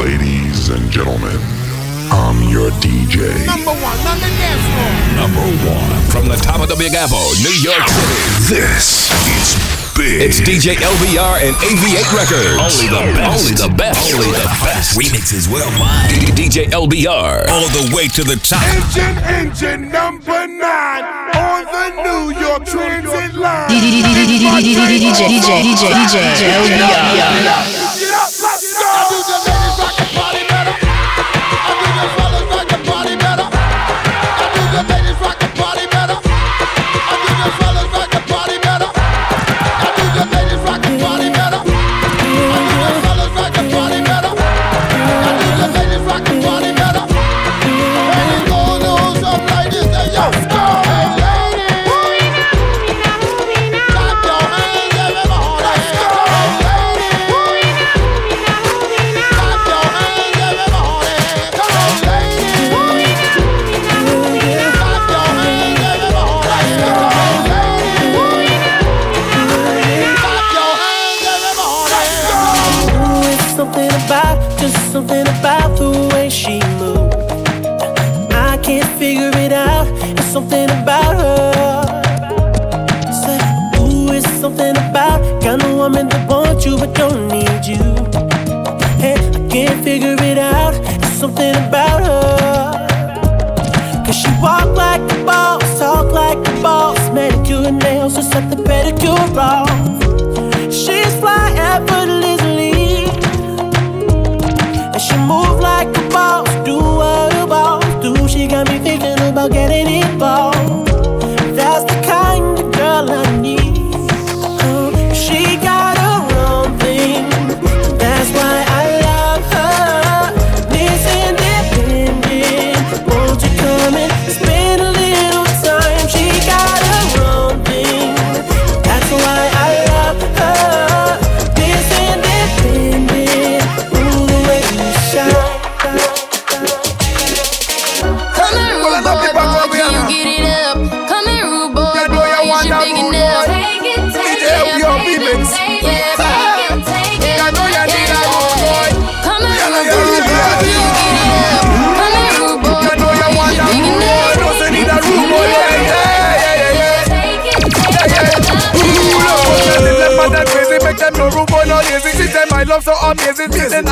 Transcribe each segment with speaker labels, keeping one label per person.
Speaker 1: Ladies and gentlemen, I'm your DJ.
Speaker 2: Number one on the dance floor.
Speaker 1: Number one
Speaker 3: from the top of the Big Apple, New York City.
Speaker 1: This is big.
Speaker 3: It's DJ LBR and AV8 Records. Only the best. Only the best. Only the best.
Speaker 4: Remixes worldwide.
Speaker 3: DJ LBR.
Speaker 4: All the way to the top.
Speaker 2: Engine, engine number nine on the New York Transit Line.
Speaker 5: DJ, DJ, DJ, DJ, DJ
Speaker 2: LBR.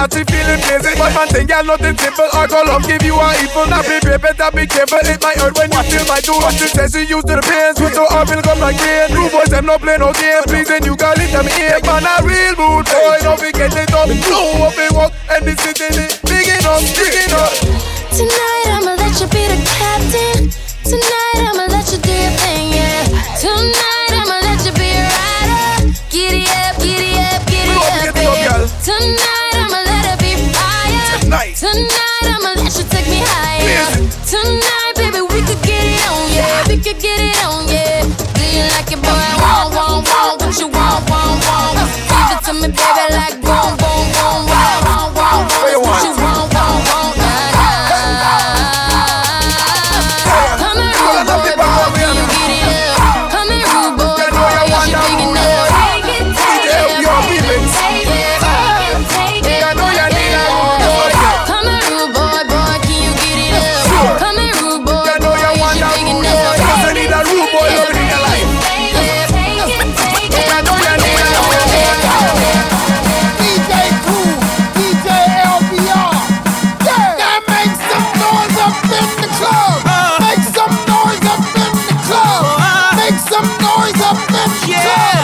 Speaker 2: that she feeling crazy, But man, think you nothing simple. I go love give you a evil. Now be better be careful. It might hurt when you feel my do. What she says she used to the pain. Switch so I will come like rain. Two boys, I'm not playing no games. Please and you got it, I'm here. Man, a real mood boy. Don't be getting up. Blow up and walk and this is it. Digging up, digging up.
Speaker 6: Tonight I'ma let you be the captain. Tonight I'ma let you do your thing, yeah. Tonight I'ma let you be a rider. Giddy up, giddy up, giddy up,
Speaker 2: up,
Speaker 6: up,
Speaker 2: up,
Speaker 6: Tonight night.
Speaker 2: Tonight
Speaker 6: I'ma let you take me higher. Tonight, baby, we could get it on, yeah. We could get it on, yeah. Do you like it, boy? Want, want, want. what you want, want, want? Give it to me, baby, like. some noise up
Speaker 2: in yeah.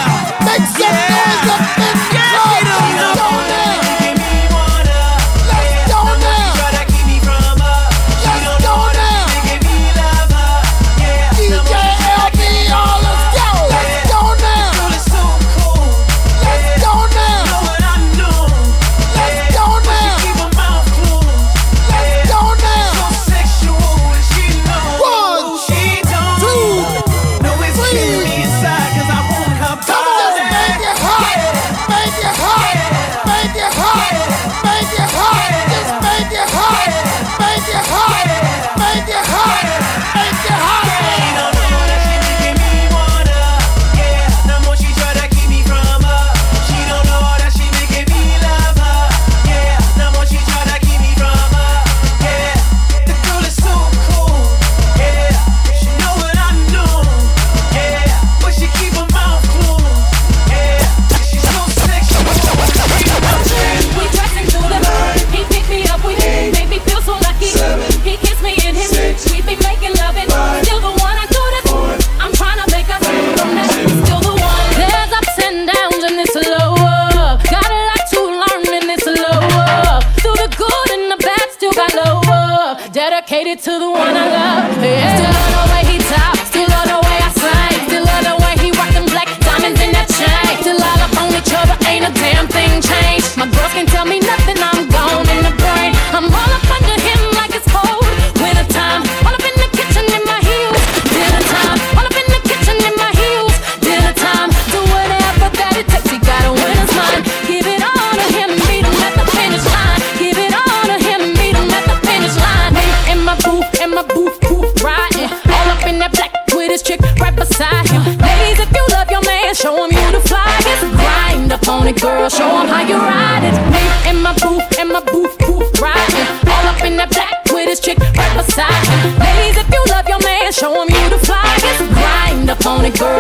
Speaker 7: dedicated to the one I love. Yeah. Still on the way he talks, still on the way I sing, still on the way he rock them black diamonds in that chain. Still all up on each other, ain't a damn thing changed. My girls can tell me.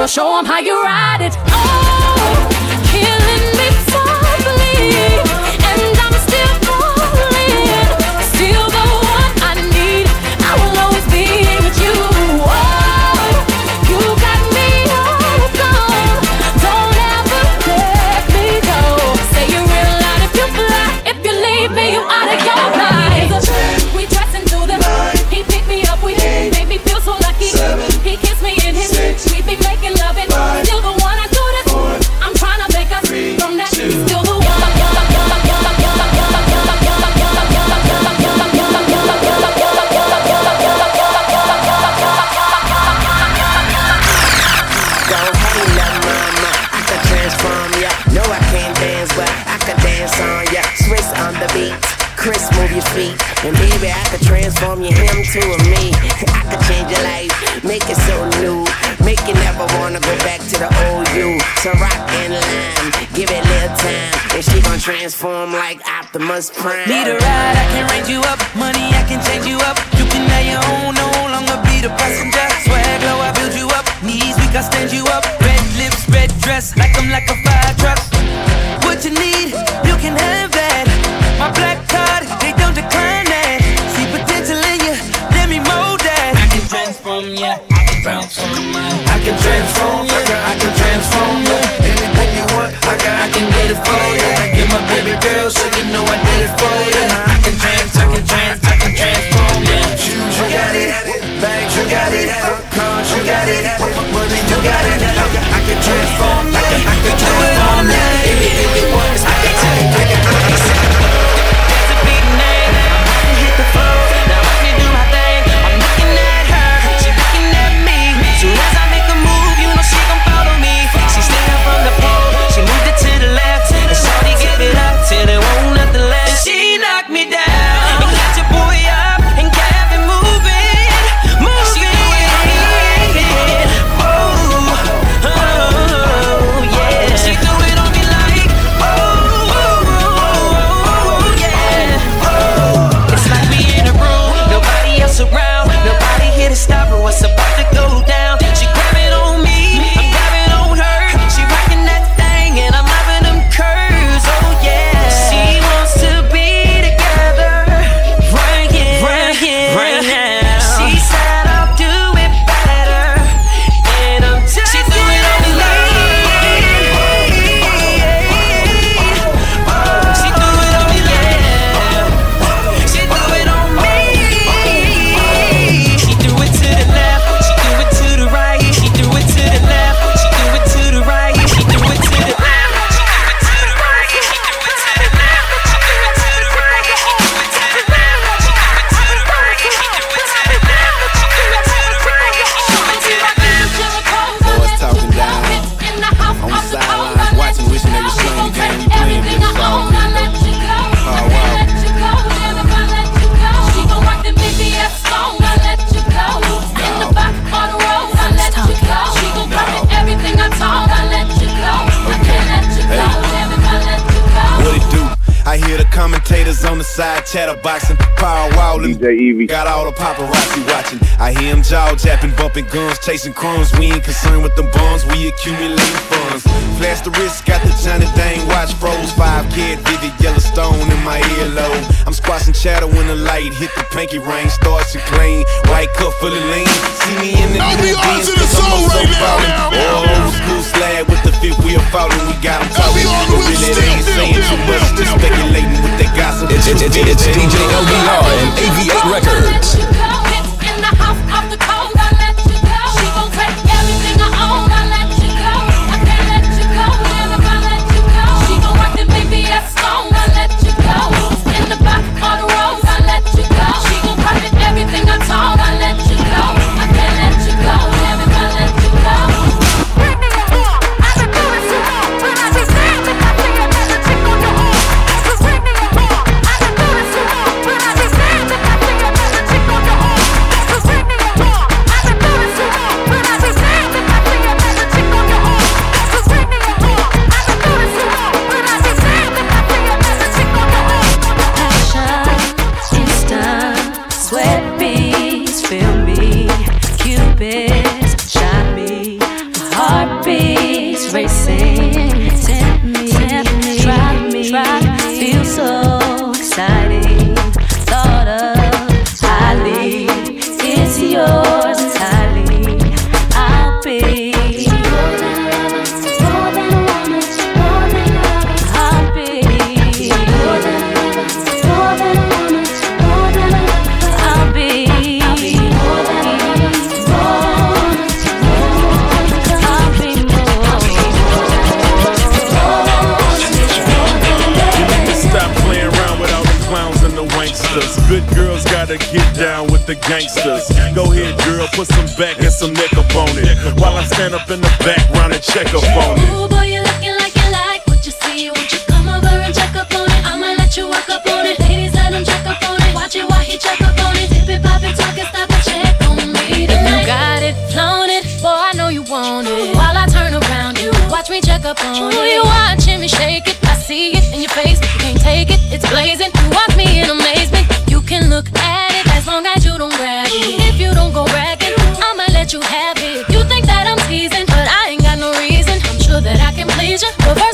Speaker 7: show them how you ride it. must pray. Need a ride. chatterboxing, power wildin'. DJ Evie. Got all the paparazzi watching. I hear him jaw japping, bumping guns, chasing crumbs. We ain't concerned with them bums, we accumulate funds. Flash the wrist, got the Johnny thing. watch froze. Five kid, vivid Yellowstone in my earlobe. I'm squashing chatter when the light hit the pinky ring. Starts to clean, white cup full of lean. See me in the. I'll be on to the soul right now. Old school slab with think we a it, we got them talking. Really ain't saying too much, just speculating with that
Speaker 3: gossip. It's DJ LBR and AV8 Records. Ooh, you're watching me shake it.
Speaker 8: I see it in your face. You can't take it, it's blazing. You watch me in amazement. You can look at it as long as you don't grab it. If you don't go bragging, I'ma let you have it. You think that I'm teasing, but I ain't got no reason. I'm sure that I can please you. But first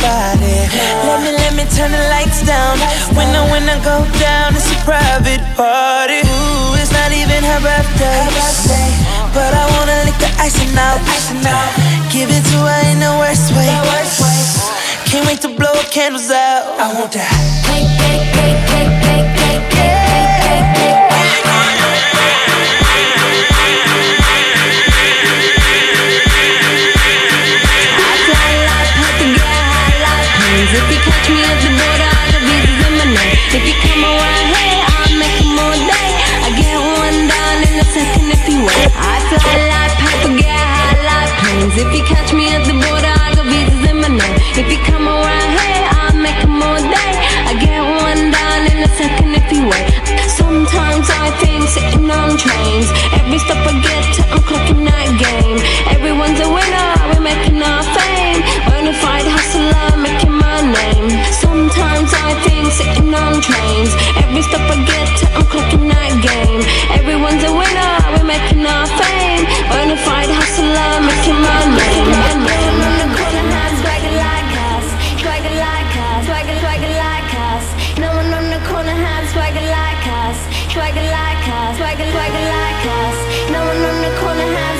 Speaker 8: body. Let me, let me turn the lights down. When I, when I go down, it's a private party. Ooh, it's not even her birthday. But I wanna lick the icing out. Give it to her in the worst way. Can't wait to blow candles out. I want that. Cake, cake, cake, cake. me I'll be the.
Speaker 9: If you come around here, I make day. I get one in a second if you wait. I fly like. If you catch me at the border,
Speaker 10: I'll.
Speaker 9: If
Speaker 10: you
Speaker 9: come
Speaker 10: around
Speaker 9: here,
Speaker 10: I
Speaker 9: make day. I get
Speaker 11: one in a second if you wait. Sometimes I
Speaker 12: think
Speaker 13: sitting on trains. Every stop I get to, I'm clocking that game. Everyone's a winner, we're making our fame. Bonafide hustler making my name. Sometimes I think sitting on trains. Every stop I get, I'm clocking that game. Everyone's a winner, we're making our fame. Bonafide hustler making my name. My name. Swagger like us, swagger, swagger like us. No one on the corner
Speaker 14: has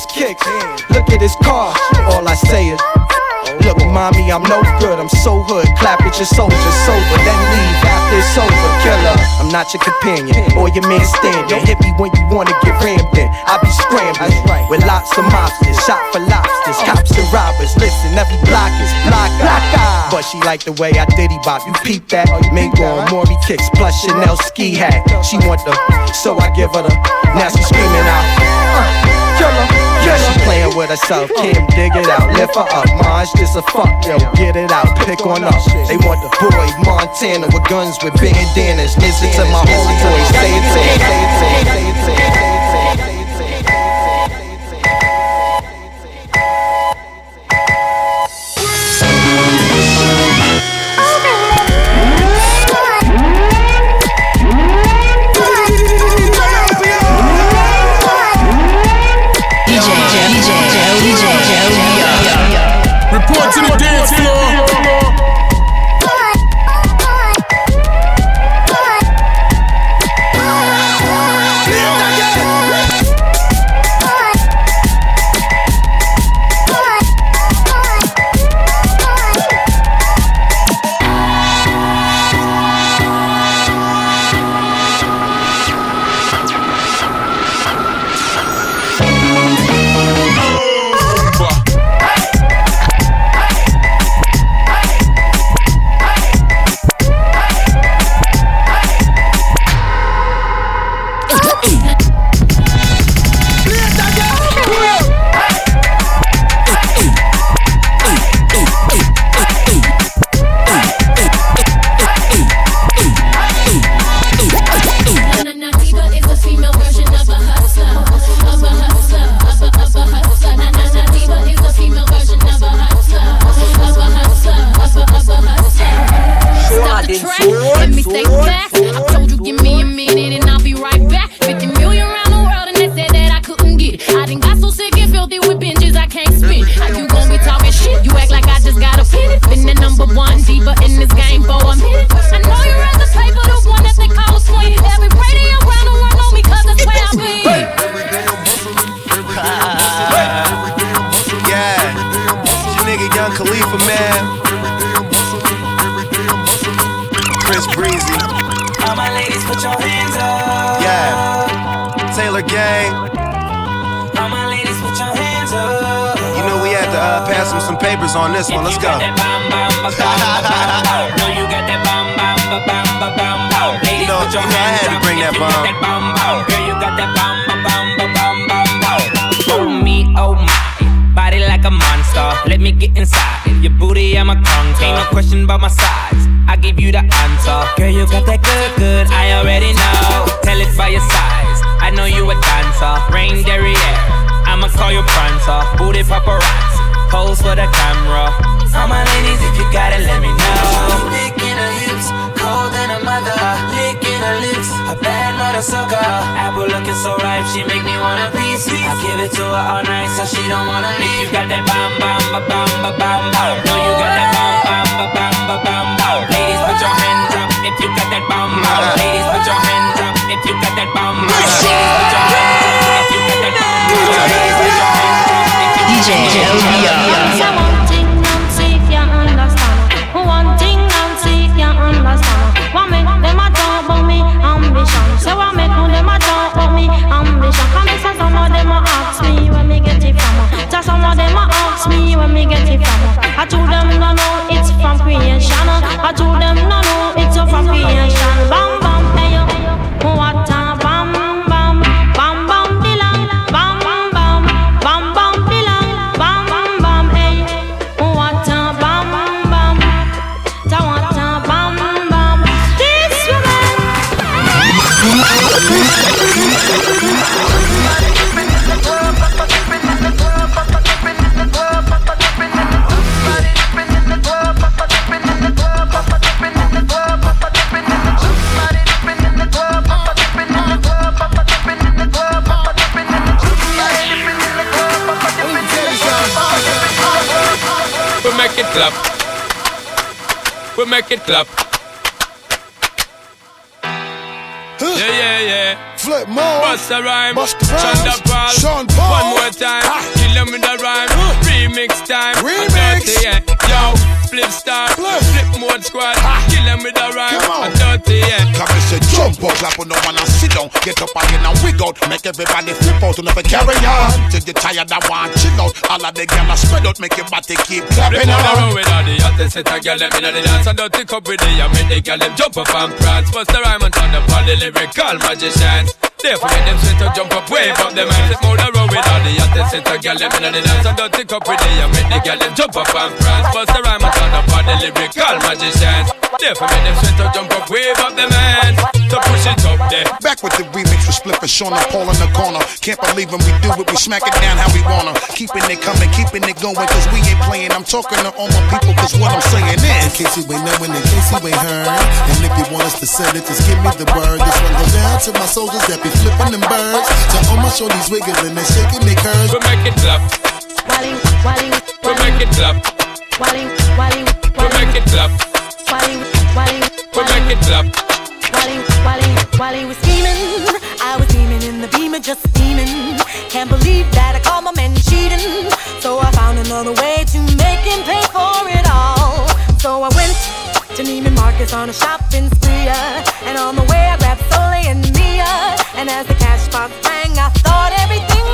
Speaker 15: his kicks. Look at his car. All I say is. Look, mommy, I'm no good. I'm so hood. Clap at your soldier, sober, then leave after it's over. Killer, I'm not your companion or your man standing. Hit me when you wanna get rammed in. I be scrambling with lots of mobsters, shot for lobsters, cops and robbers. Listen, every block is block But she like the way I diddy bop. You peep that? Mingo and Maury kicks plus Chanel ski hat. She want the, so I give her the. Now she screaming out. Uh, killer. She playing with herself. Kim, dig it out, lift her up. Maj, this a fuck, yo. Get it out, pick on up. They want the boy Montana with guns with bandanas. Listen to my homeboy, say it, say it, say it,
Speaker 16: put your hands up.
Speaker 14: Yeah, Taylor Gang.
Speaker 16: All my ladies, put your hands up.
Speaker 14: You know we had to uh, pass him some papers on this one. Let's go.
Speaker 16: You
Speaker 14: know- you know I had to bring that
Speaker 16: If
Speaker 14: bomb.
Speaker 16: that bam bam. Girl, you got that ba bam ba bam bam bam. Oh me, oh my, body like a monster. Let me get inside. Your booty, I'm a conquer. Ain't no question about my size. I give you the answer. Girl, you got that good, good. I already know. Tell it by your size. I know you a dancer. Rain derriere. I'ma call you prancer. Booty paparazzi. Pose for the camera. All my ladies, if you got it, let me know. Licking her hips, cold than a mother. A bad mother sucker. Apple looking so ripe, she make me wanna piece. I give it to her all night, so she don't wanna leave. You got that bam bam ba bam ba bam bam. No, you got that bam bam ba bam ba bam bam. Ladies, put your hands up if you got that bam bam. Ladies, put your hands up if you got that bam bam. Ladies, put your hands up if you got that bam bam. Ladies, put your hands up if you
Speaker 5: DJ Joe
Speaker 17: Say one thing, Come and say some of them ask me where me get it from. Just some of
Speaker 18: Clap. Yeah, yeah, yeah.
Speaker 2: Flip mode.
Speaker 18: Bust a rhyme.
Speaker 2: Bust the rhymes. Sean Paul.
Speaker 18: One more time. Kill them with a rhyme. Remix time.
Speaker 2: Remix.
Speaker 18: Dirty, yeah. Yo, flip star.
Speaker 2: Flip.
Speaker 18: Mode squad. Kill them with a rhyme.
Speaker 2: Come on.
Speaker 18: Dirty, yeah.
Speaker 19: Come and say jump up, clap on no one and sit down. Get up again and wig out. Make everybody flip out and never carry on. Till you tired and want chill out. All of the gyal spread out, make your body keep clapping
Speaker 18: on
Speaker 19: on.
Speaker 18: with all the hottest set a girl them inna the dance and dirty cup with the I make the girl them jump up and prance. Bust the rhyme and turn up all the lyrical magicians. Therefore make them sweat to jump up, wave up them hands. Flip on the road with all the hottest set a girl them inna the dance and dirty cup with the I make the girl them jump up and prance. Bust the rhyme and turn up all the lyrical magicians. Therefore make them sweat to jump up, wave up them hands. To push it up there.
Speaker 19: Back with the remix with Split and Sean and Paul in the corner. Can't believe when we do it, we smack it down how we wanna. Keeping it coming, keeping it going, cause we ain't playing. I'm talking to all my people, cause what I'm saying is.
Speaker 20: In case you ain't knowing, in case you ain't heard. And if you want us to send it, just give me the word. This one goes down to my soldiers that be flipping them birds. To all my shorties wiggling and shaking their curves.
Speaker 18: We make it clap.
Speaker 17: Walling, walling,
Speaker 18: We make it clap.
Speaker 17: walling, walling,
Speaker 18: We make it clap. We make it clap.
Speaker 17: walling, walling,
Speaker 21: While he was scheming, I was beaming in the beamer, just steaming. Can't believe that I caught my man cheating. So I found another way to make him pay for it all. So I went to Neiman Marcus on a shopping spree. uh, And on the way I grabbed Soleil and Mia. And as the cash box rang, I thought everything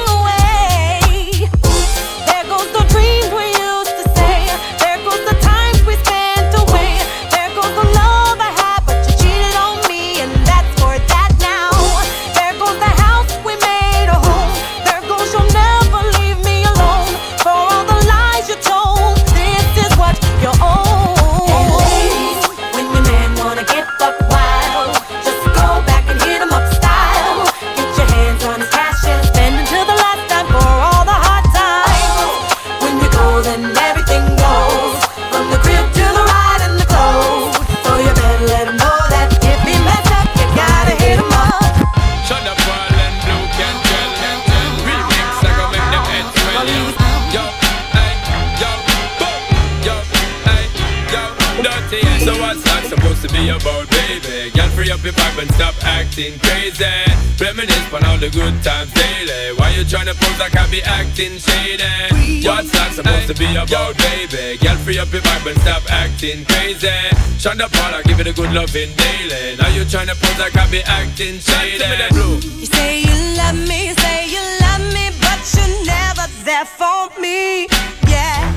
Speaker 18: acting shady? What's that supposed to be about, baby? Girl, free up your vibe and stop acting crazy. Shonda Paul, I give it a good loving daily. Now you trying to pose like I be acting shady. Blue.
Speaker 21: You say you love me, you say you love me, but you're never there for me. Yeah.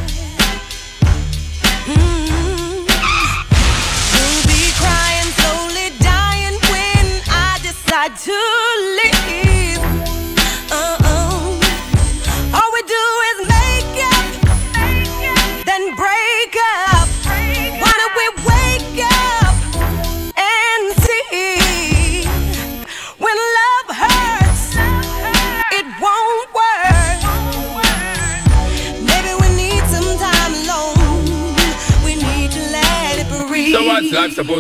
Speaker 21: Mm. You'll be crying, slowly dying when I decide to leave.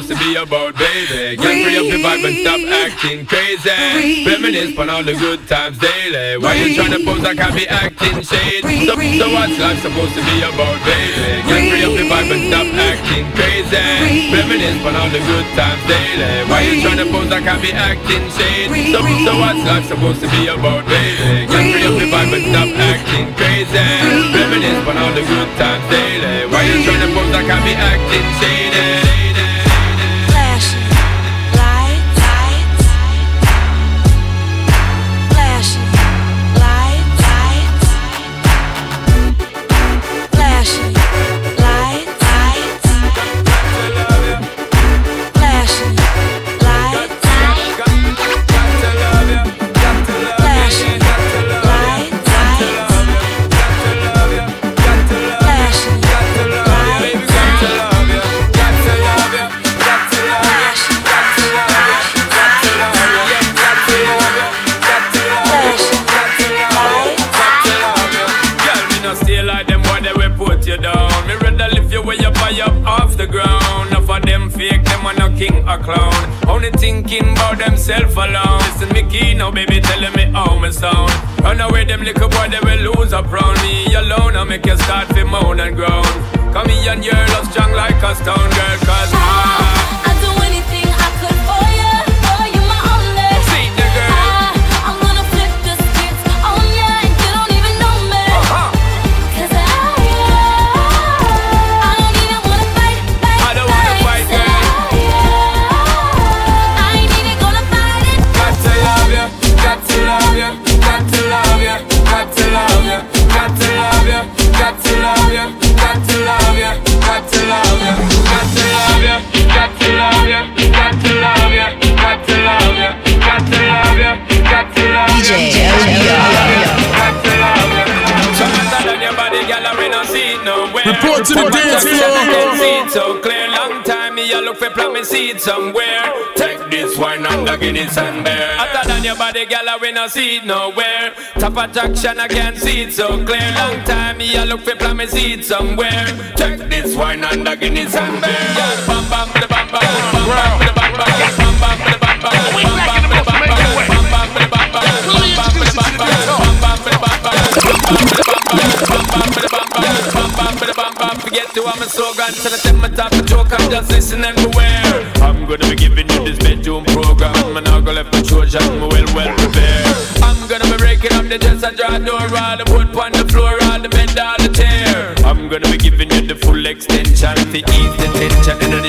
Speaker 18: Supposed to be about, baby? Get free up your vibe and stop acting crazy. Reminisce on all the good times daily. Why you trying to pose like I be acting shady? So, so what's life supposed to be about, baby? Get free up your vibe and stop acting crazy. Reminisce on all the good times daily. Why you trying to pose like I be acting shady? So, so what's life supposed to be about, baby? Get free up your vibe and stop acting crazy. Reminisce on all the good times daily. Why you trying to pose like I be acting shady? Them no king or clown. Only thinking about themself alone. Listen me key now, baby, telling me how me sound. Run away, them little boy they will lose up round me alone. I make you start to moan and groan. Come here and you're strong like a stone girl, cause.
Speaker 22: fi plant me
Speaker 18: seed somewhere. Take this wine and the Guinness and beer. Hotter than your body, gyal, I win a seed nowhere. Top attraction, I can't see it so clear. Long time, me a look fi plant me seed somewhere. Take this wine and the Guinness and beer. Yeah, bam bam, the bam bam, bam bam. I'm a slogan Till I take my top and joke I'm just listening beware I'm gonna be giving you this bedroom program. And I'm gonna left my Trojan well well prepared I'm gonna be breaking up the dress and draw door All the wood on the floor All the bend all the tear. I'm gonna be giving you the full extension To ease the tension in the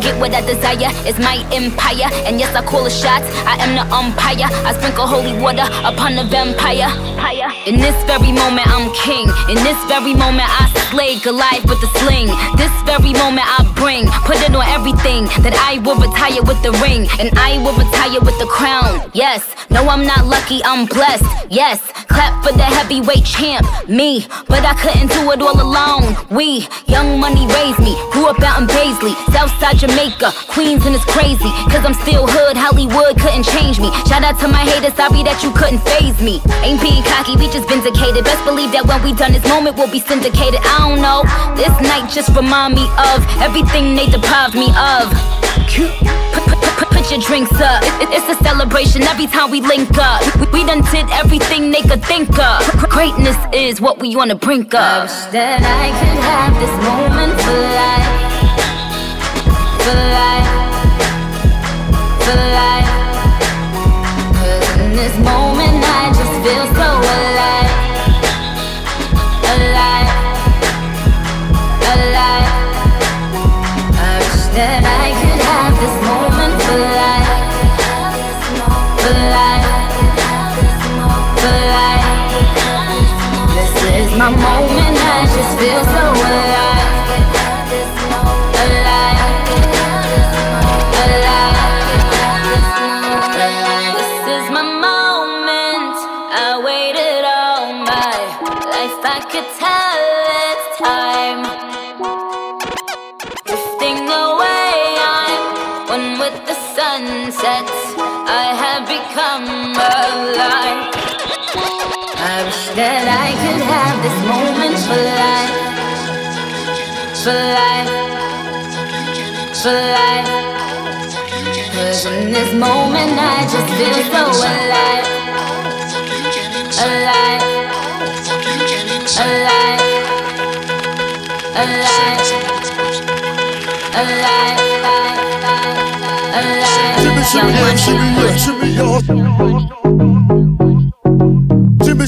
Speaker 15: Get
Speaker 22: what I desire, it's my empire. And yes, I call the shots, I am the umpire. I sprinkle holy water upon the vampire. In this very moment, I'm king. In this very moment, I slay Goliath with the sling. This very moment, I bring, put it on everything that I will retire with the ring. And I will retire with the crown. Yes, no, I'm not lucky, I'm blessed. Yes, clap for the heavyweight champ, me. But I couldn't do it all alone. We, young money raised me, grew up out in Baisley, Southside Jamaica, Queens, and it's crazy. Cause I'm still hood, Hollywood couldn't change me. Shout out to my haters, sorry that you couldn't phase me. Ain't being cocky, we just vindicated. Best believe that when we done this moment, we'll be syndicated. I don't know, this night just remind me of everything they deprived me of. Put, your drinks up. It's a celebration every time we link up. We, done did everything they could think of. Greatness is what we on the brink of. that I could have this moment for life. For life. Cause in this moment I just feel so alive. Alive. Alive. I wish that I could have this moment for life. For life. For life. This is my moment, I just feel so. Alive. That I could have this moment for life. For life. For life. Cause in this moment I just feel so alive. Alive. Alive. Alive. Alive. Alive. Young money.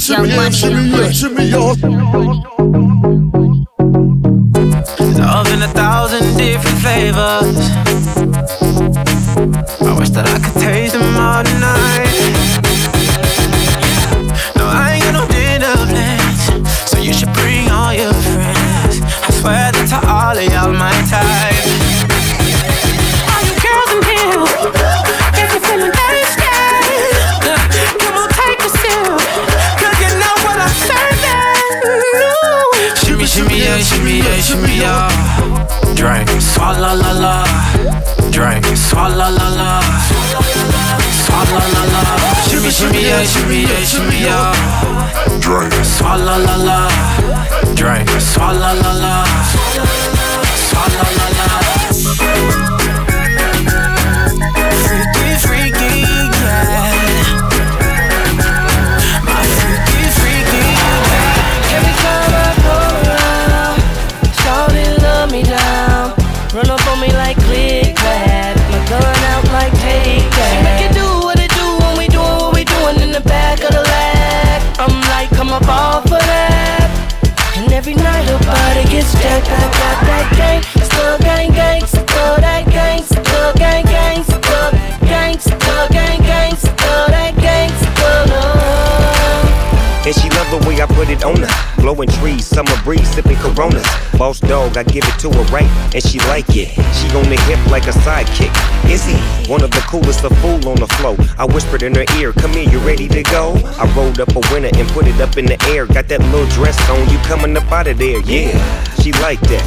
Speaker 2: Shimmy,
Speaker 22: Young
Speaker 2: shimmy, shimmy,
Speaker 14: Love in a thousand different flavors. La la. Swalla la la. Shimmy, shimmy, yeah, shimmy, yeah, shimmy, yeah.
Speaker 1: Drink.
Speaker 14: Swalla la la. Drink, swalla la la. Swalla la la.
Speaker 12: Jacked. I got that gang, gang, gang, that gang, gang, gang, gang, gang, gang, that gang.
Speaker 23: And she love the way I put it on her. Blowing trees, summer breeze, sipping coronas. Boss dog, I give it to her right, and she like it. She on the hip like a sidekick. Izzy, one of the coolest, of fool on the flow. I whispered in her ear, come here, you ready to go? I rolled up a winner and put it up in the air. Got that little dress on, you coming up out of there, yeah. She like that.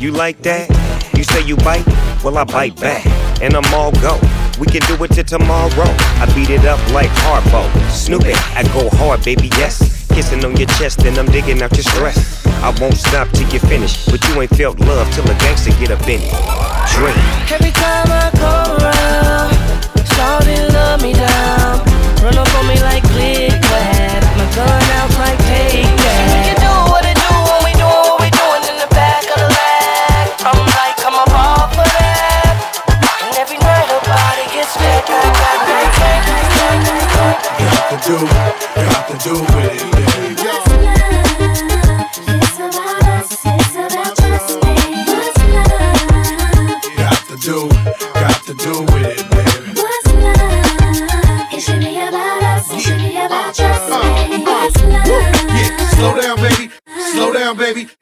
Speaker 23: You like that? You say you bite? Well, I bite back, and I'm all go. We can do it till tomorrow. I beat it up like Harpo. Snoop I go hard, baby, yes. Kissing on your chest, and I'm digging out your stress. I won't stop till you finish, but you ain't felt love till a gangster get up in it. Drink.
Speaker 12: Every time I come around, shawty love me down. Run up on me like click clack. My gun do, you have to do with it. What's love? It's about us. It's about. What's love? You to
Speaker 2: do,
Speaker 24: to do with it.
Speaker 25: What's love? It should be about us. It should be about. What's love?
Speaker 24: Slow down, baby. Slow down, baby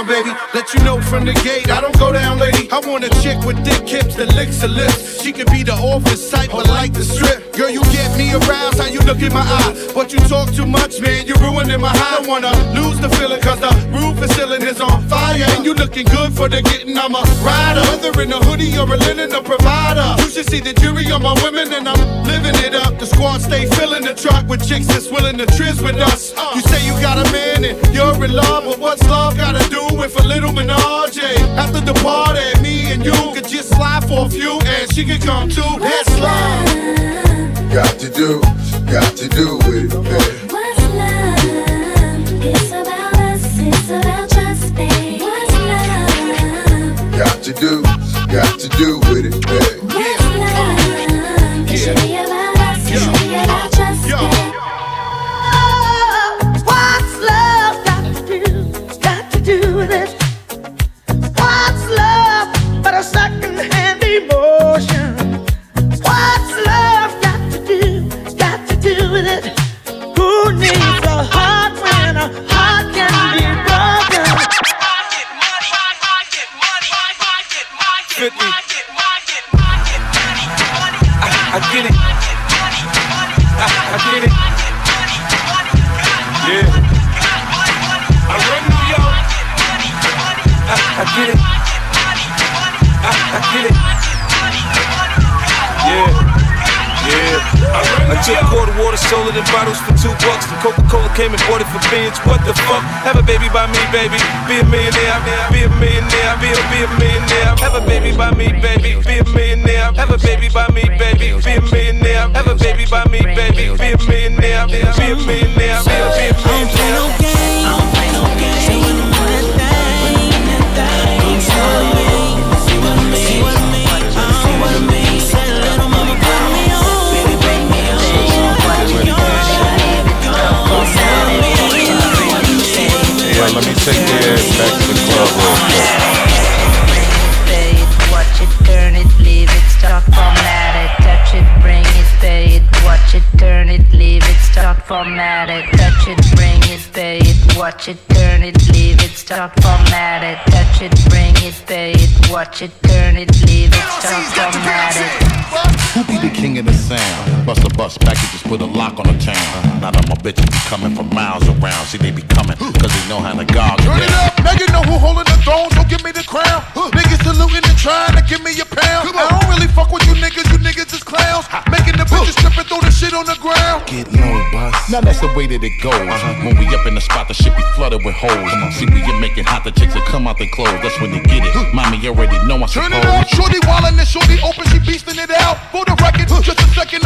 Speaker 24: down, baby. Let you know from the gate, I don't go down, lady. I want a chick with thick hips that licks her lips. She can be the office type, but like the strip. Girl, you get me aroused, how you look in my eye. But you talk too much, man, you're ruining my high. I wanna lose the feeling, cause the roof is ceiling is on fire. And you looking good for the getting, I'm a rider. Whether in a hoodie or a linen, a provider. You should see the jury on my women, and I'm squad stay filling the truck with chicks that's willing to trizz with us. Uh. You say you got a man and you're in love, but what's love gotta do with a little menage? After the party, me and you could just slide for a few, and she could come too. That's love.
Speaker 25: Got to do, got to do with it, baby. What's love? It's about us, it's about just me. What's love?
Speaker 1: Got to do, got to do with it,
Speaker 14: came and bought it for beans. What the fuck? Have a baby by me, baby. Be a millionaire. Be a millionaire. Be a, be a millionaire. Have a baby by me, baby. Be a millionaire. Have a baby by me, baby. Be a millionaire. Have a baby by me, baby. Be a millionaire. Be a millionaire. Be a, be a millionaire.
Speaker 26: Yeah, let me take your ass back to the club real quick.
Speaker 27: Watch it, turn it, leave it, stop, it, touch it, bring it, pay it. Watch it, turn it, leave it, stop, it, Watch it, turn it, leave it, stop, format it, touch it, bring it, pay it. Watch it, turn it, leave it, stop, format it.
Speaker 28: Who be the king of the sound? Bust a bus packages, put a lock on the town. Now that my bitches be coming from miles around. See, they be coming, cause they know how to gog
Speaker 19: Turn it up, now you know who holding the throne, so give me the crown. Niggas saluting and trying to give me a pound. I don't really fuck with you niggas, you niggas is clowns. Making the bitches strip and throw the shit on the ground.
Speaker 28: Get low, bus. Now that's the way that it goes. Uh-huh. When we up in the spot, the shit be flooded with hoes. See, we get making hot, the chicks that come out they clothes. That's when they get it. Mommy already know I
Speaker 19: Turn it
Speaker 28: suppose.
Speaker 19: shorty wildin' and shorty open, she beastin' it out. For the record, just a second,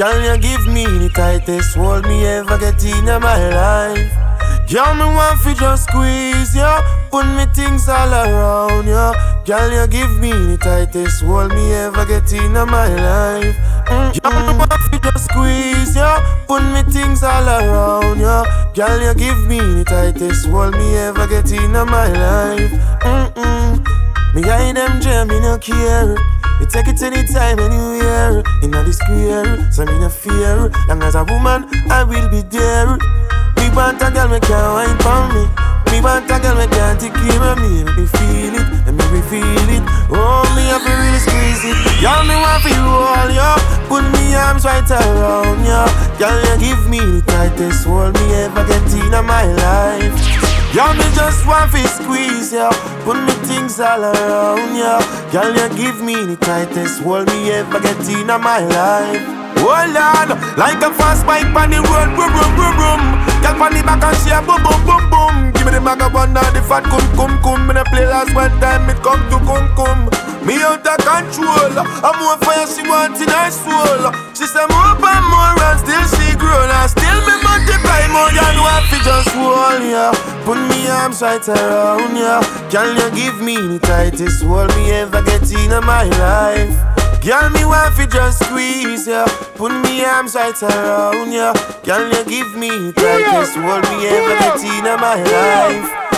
Speaker 29: Girl, you give me the tightest hold me ever get in my life. Girl, me want for just squeeze you. Put me things all around you. Girl, you give me the tightest hold me ever get in my life. Mm, mm. Girl, me want for just squeeze you. Put me things all around you. Girl, you give me the tightest hold me ever get in my life. Mm-mm. Me hide them jam, me no care. You take it anytime, anywhere. In the square, so me no fear. Long as a woman, I will be there. Me want a girl me can wine for me. Me want a girl me can take care of me. Make me feel it, make me feel it. Oh, me have to really squeeze it. Y'all me want for you all, yo. Put me arms right around you. Girl, you give me the tightest hold me ever get in my life. Y'all me just want to squeeze ya, put me things all around ya. Girl, you give me the tightest hold me ever get in my life. Hold on, like a fast bike on the road. Girl, on the back and she a boom, boom, boom, boom. Give me the of one the fat cum, cum, cum. Me the play last one time, it come to cum, cum. Me out of control, I'm more fire she want in her soul. She say more and more and still she grown and still me multiply more than what fi just hold ya. Put me arms right around ya. Can you give me the tightest hold me ever get in my life? Girl, me want fi just squeeze ya. Put me arms right around ya. Can you give me the tightest hold me ever get in my life?